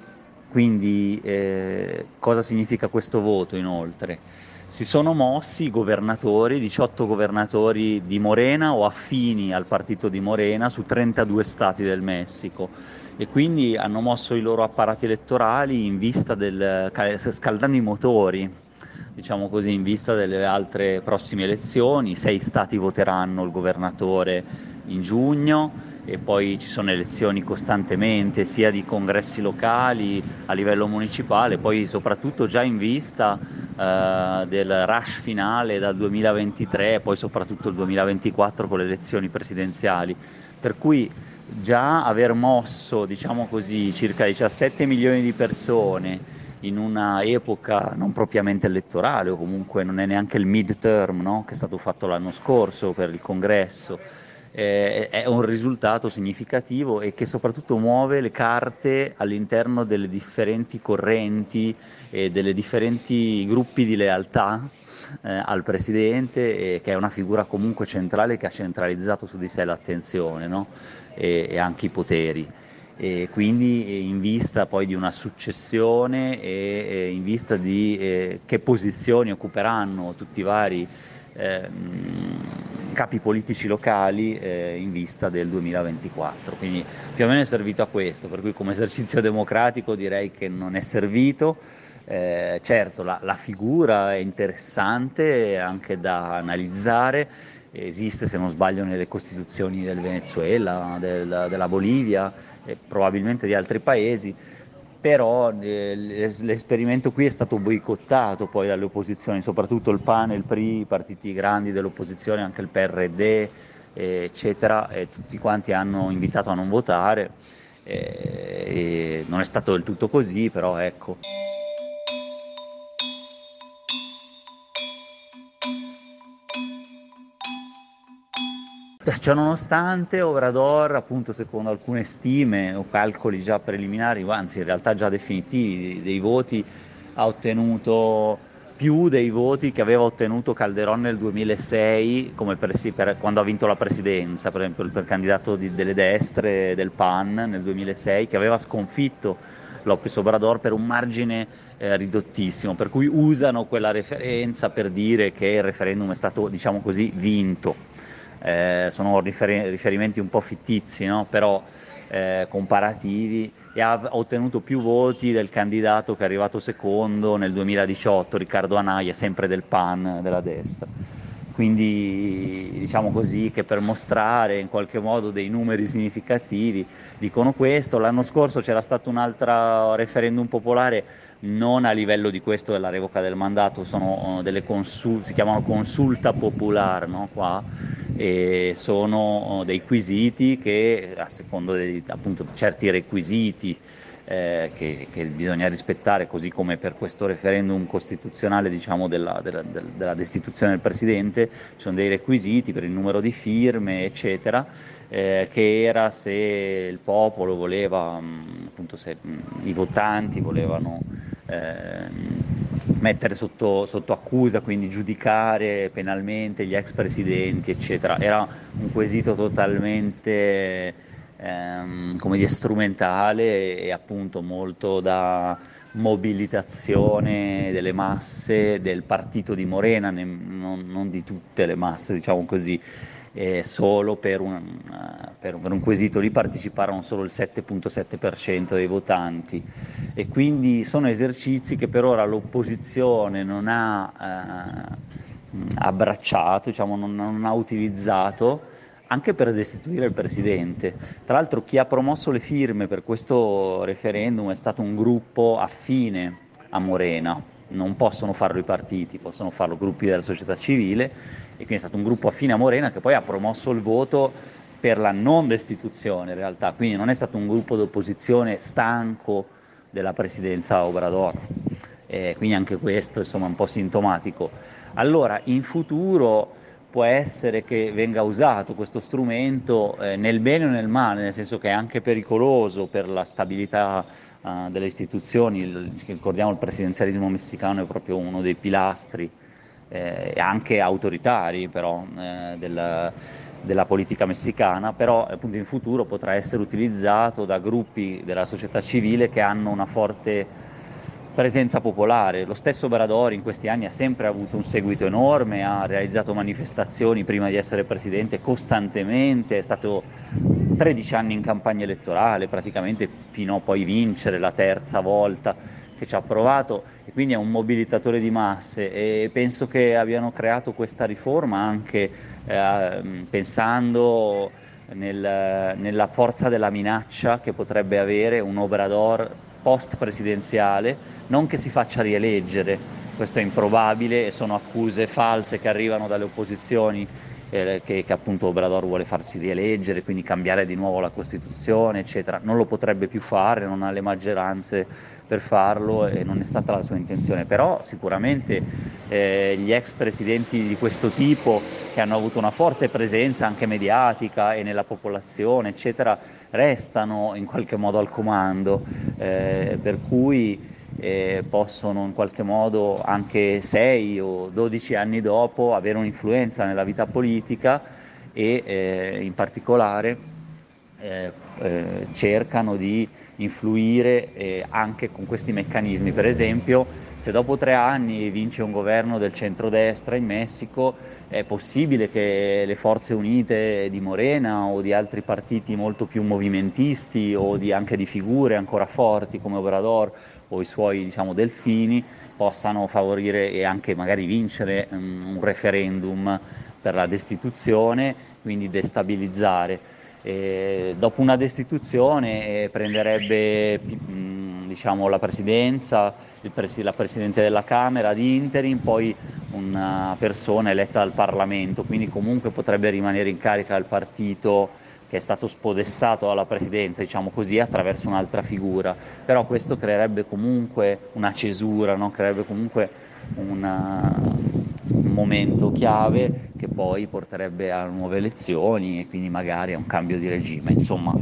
Speaker 3: quindi eh, cosa significa questo voto inoltre? Si sono mossi i governatori, 18 governatori di Morena o affini al partito di Morena su 32 stati del Messico e quindi hanno mosso i loro apparati elettorali in vista del, scaldando i motori, diciamo così, in vista delle altre prossime elezioni. Sei stati voteranno il governatore in giugno e poi ci sono elezioni costantemente sia di congressi locali a livello municipale, poi soprattutto già in vista eh, del rush finale dal 2023 e poi soprattutto il 2024 con le elezioni presidenziali. Per cui già aver mosso, diciamo così, circa 17 milioni di persone in una epoca non propriamente elettorale o comunque non è neanche il mid-term no? che è stato fatto l'anno scorso per il congresso eh, è un risultato significativo e che soprattutto muove le carte all'interno delle differenti correnti e delle differenti gruppi di lealtà eh, al Presidente, eh, che è una figura comunque centrale che ha centralizzato su di sé l'attenzione no? e, e anche i poteri e quindi in vista poi di una successione e, in vista di eh, che posizioni occuperanno tutti i vari eh, capi politici locali eh, in vista del 2024. Quindi più o meno è servito a questo, per cui come esercizio democratico direi che non è servito. Eh, certo, la, la, figura è interessante anche da analizzare, esiste se non sbaglio nelle costituzioni del Venezuela, del, della Bolivia, e probabilmente di altri paesi, però eh, l'esperimento qui è stato boicottato poi dalle opposizioni, soprattutto il PAN, il PRI, i partiti grandi dell'opposizione, anche il PRD, eccetera, e tutti quanti hanno invitato a non votare. E non è stato del tutto così, però ecco. Ciononostante, Obrador, appunto, secondo alcune stime o calcoli già preliminari, anzi in realtà già definitivi, dei voti, ha ottenuto più dei voti che aveva ottenuto Calderon nel 2006 presi- per, quando ha vinto la presidenza, per esempio il candidato di, delle destre del PAN nel 2006 che aveva sconfitto Lopez Obrador per un margine eh, ridottissimo, per cui usano quella referenza per dire che il referendum è stato, diciamo così, vinto eh, sono rifer- riferimenti un po' fittizi, no? però eh, comparativi, e ha ottenuto più voti del candidato che è arrivato secondo nel 2018, Riccardo Anaia, sempre del PAN, della destra. Quindi diciamo così che per mostrare in qualche modo dei numeri significativi dicono questo. L'anno scorso c'era stato un altro referendum popolare non a livello di questo della revoca del mandato, sono uh, delle consul- si chiamano consulta popolare no? Qua, e sono uh, dei quesiti che a secondo di appunto, certi requisiti eh, che, che, bisogna rispettare, così come per questo referendum costituzionale diciamo, della, della, della, destituzione del Presidente, ci sono dei requisiti per il numero di firme, eccetera, eh, che era se il popolo voleva, mh, appunto se mh, i votanti volevano eh, mettere sotto, sotto, accusa, quindi giudicare penalmente gli ex presidenti, eccetera. Era un quesito totalmente ehm, come dire, strumentale e appunto molto da mobilitazione delle masse del partito di Morena, ne, non, non, di tutte le masse, diciamo così eh, solo per un, per, un, quesito lì parteciparono solo il 7.7% dei votanti e quindi sono esercizi che per ora l'opposizione non ha uh, abbracciato, diciamo, non, non ha utilizzato anche per destituire il presidente. Tra l'altro chi ha promosso le firme per questo referendum è stato un gruppo affine a Morena, non possono farlo i partiti, possono farlo gruppi della società civile e quindi è stato un gruppo affine a Morena che poi ha promosso il voto per la non destituzione in realtà, quindi non è stato un gruppo d'opposizione stanco della presidenza Obrador, eh, quindi anche questo insomma, è un po' sintomatico. Allora in futuro può essere che venga usato questo strumento eh, nel bene o nel male, nel senso che è anche pericoloso per la stabilità uh, delle istituzioni, ricordiamo il presidenzialismo messicano è proprio uno dei pilastri, eh, anche autoritari però, eh, della, politica messicana, però appunto in futuro potrà essere utilizzato da gruppi della società civile che hanno una forte presenza popolare. Lo stesso Bradori in questi anni ha sempre avuto un seguito enorme, ha realizzato manifestazioni prima di essere presidente costantemente, è stato 13 anni in campagna elettorale, praticamente fino a poi vincere la terza volta che ci ha provato e quindi è un mobilitatore di masse e penso che abbiano creato questa riforma anche eh, pensando nel, nella forza della minaccia che potrebbe avere un Obrador post presidenziale, non che si faccia rieleggere, questo è improbabile e sono accuse false che arrivano dalle opposizioni eh, che, che, appunto Obrador vuole farsi rieleggere, quindi cambiare di nuovo la Costituzione, eccetera. Non lo potrebbe più fare, non ha le maggioranze per farlo e non è stata la sua intenzione, però sicuramente eh, gli ex presidenti di questo tipo che hanno avuto una forte presenza anche mediatica e nella popolazione, eccetera, restano in qualche modo al comando, eh, per cui eh, possono in qualche modo anche 6 o 12 anni dopo avere un'influenza nella vita politica e eh, in particolare eh, eh cercano di influire eh, anche con questi meccanismi. Per esempio, se dopo tre anni vince un governo del centrodestra in Messico, è possibile che le forze unite di Morena o di altri partiti molto più movimentisti o di, anche di figure ancora forti come Obrador o i suoi diciamo, delfini possano favorire e anche magari vincere um, un referendum per la destituzione, quindi destabilizzare. E dopo una destituzione eh, prenderebbe mh, diciamo, la presidenza, pres- la Presidente della Camera di interim, poi una persona eletta dal Parlamento, quindi comunque potrebbe rimanere in carica il partito che è stato spodestato dalla presidenza, diciamo così, attraverso un'altra figura, però questo creerebbe comunque una cesura, no? creerebbe comunque una, un momento chiave che poi porterebbe a nuove elezioni e quindi magari a un cambio di regime, insomma.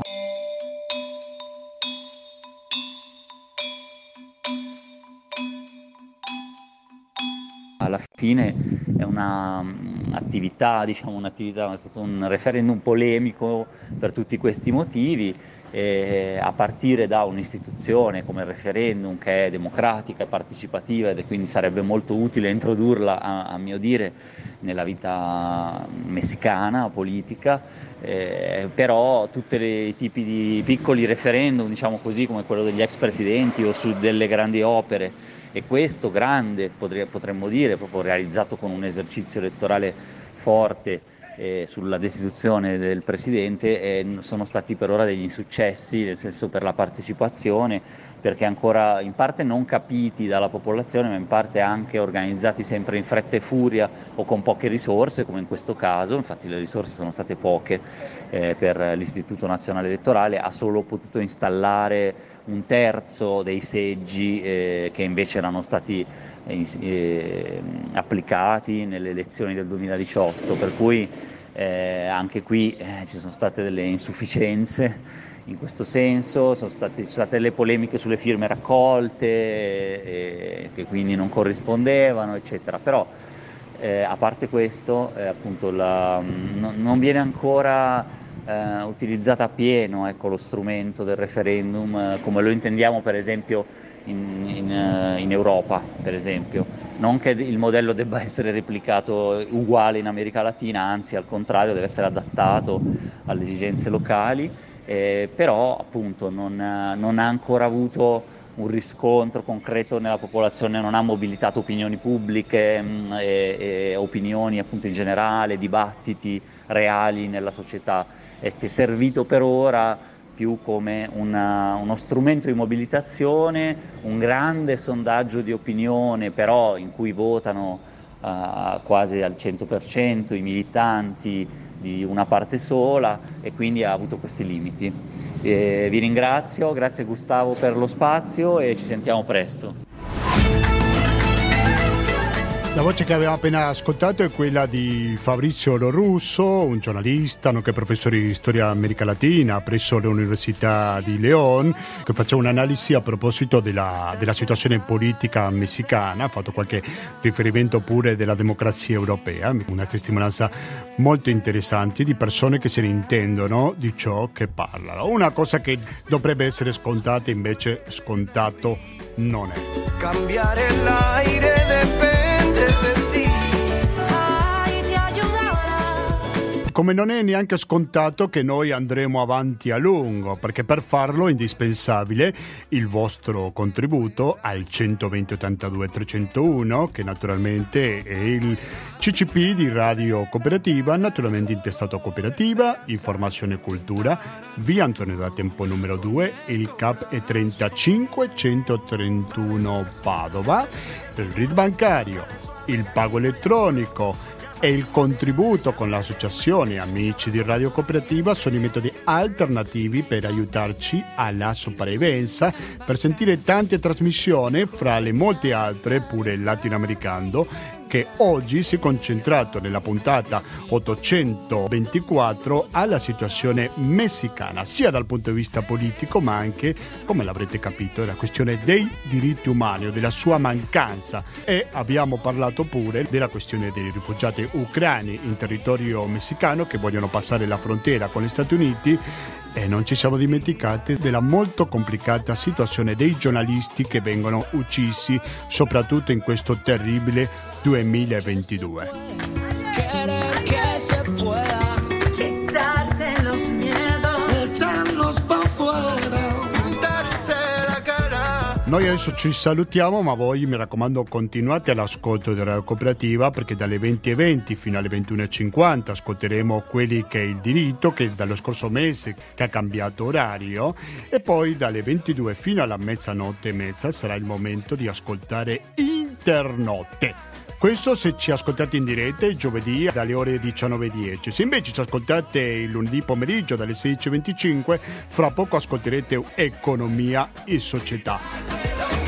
Speaker 3: Alla fine è un'attività, diciamo un'attività, è stato un referendum polemico per tutti questi motivi, eh, a partire da un'istituzione come il referendum che è democratica e partecipativa ed quindi sarebbe molto utile introdurla a, a mio dire nella vita messicana politica, eh, però tutti i tipi di piccoli referendum, diciamo così, come quello degli ex presidenti o su delle grandi opere, e questo grande, potremmo dire, proprio realizzato con un esercizio elettorale forte eh, sulla destituzione del Presidente, eh, sono stati per ora degli insuccessi, nel senso per la partecipazione, perché ancora in parte non capiti dalla popolazione, ma in parte anche organizzati sempre in fretta e furia o con poche risorse, come in questo caso, infatti le risorse sono state poche eh, per l'Istituto Nazionale Elettorale, ha solo potuto installare un terzo dei seggi eh, che invece erano stati eh, eh applicati nelle elezioni del 2018, per cui eh, anche qui eh, ci sono state delle insufficienze in questo senso, sono state, state le polemiche sulle firme raccolte eh, che quindi non corrispondevano, eccetera. Però eh, a parte questo, eh, appunto, la, no, non viene ancora eh, utilizzata a pieno ecco, lo strumento del referendum come lo intendiamo per esempio in, in, eh, in, Europa, per esempio. Non che il modello debba [LAUGHS] essere replicato uguale in America Latina, anzi al contrario deve essere adattato alle esigenze locali, eh, però appunto non, non, ha ancora avuto un riscontro concreto nella popolazione, non ha mobilitato opinioni pubbliche mh, mm, e, e opinioni appunto in generale, dibattiti reali nella società. È servito per ora più come una, uno strumento di mobilitazione, un grande sondaggio di opinione, però in cui votano uh, quasi al 100% i militanti di una parte sola e quindi ha avuto questi limiti. Eh, vi ringrazio, grazie Gustavo per lo spazio e ci sentiamo presto.
Speaker 1: La voce che abbiamo appena ascoltato è quella di Fabrizio Lorusso, un giornalista, nonché professore di storia America Latina presso l'Università di León, che faceva un'analisi a proposito della, della situazione politica messicana, ha fatto qualche riferimento pure della democrazia europea, una testimonianza molto interessante di persone che se ne intendono di ciò che parlano. Una cosa che dovrebbe essere scontata invece scontato non è. Cambiare l'aire come non è neanche scontato che noi andremo avanti a lungo, perché per farlo è indispensabile il vostro contributo al 120 82 301, che naturalmente è il CCP di Radio Cooperativa, naturalmente intestato Cooperativa, Informazione e Cultura, via Antonio da Tempo numero 2, il CAP è 35 131 Padova, il RID bancario, il pago elettronico, e il contributo con l'associazione Amici di Radio Cooperativa sono i metodi alternativi per aiutarci alla sopravvivenza, per sentire tante trasmissioni, fra le molte altre pure latinoamericano che oggi si è concentrato nella puntata 824 alla situazione messicana, sia dal punto di vista politico ma anche, come l'avrete capito, la questione dei diritti umani o della sua mancanza. E abbiamo parlato pure della questione dei rifugiati ucraini in territorio messicano che vogliono passare la frontiera con gli Stati Uniti e non ci siamo dimenticati della molto complicata situazione dei giornalisti che vengono uccisi, soprattutto in questo terribile 2022. Noi adesso ci salutiamo, ma voi mi raccomando continuate all'ascolto della Cooperativa perché dalle 20.20 fino alle 21.50 ascolteremo quelli che è il diritto che dallo scorso mese che ha cambiato orario e poi dalle 22 fino alla mezzanotte e mezza sarà il momento di ascoltare Internotte. Questo se ci ascoltate in diretta il giovedì dalle ore 19.10. Se invece ci ascoltate il lunedì pomeriggio dalle 16.25, fra poco ascolterete Economia e Società.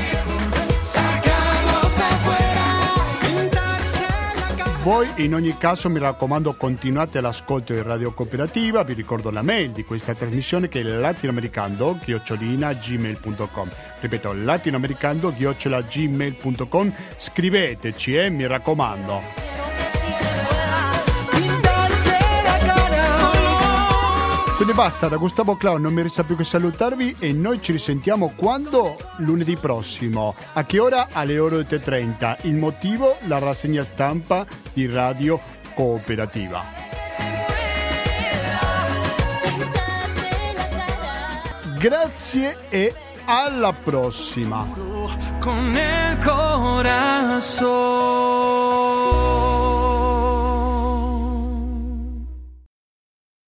Speaker 1: Voi. In ogni caso mi raccomando continuate l'ascolto di Radio Cooperativa, vi ricordo la mail di questa trasmissione che è latinoamericando-gmail.com Ripeto, latinoamericando-gmail.com Scriveteci e eh, mi raccomando. Quindi basta, da Gustavo Clown non mi resta più che salutarvi e noi ci risentiamo quando? Lunedì prossimo. A che ora? Alle ore 8.30. Il motivo? La rassegna stampa di Radio Cooperativa. Grazie e alla prossima. Con il corazón.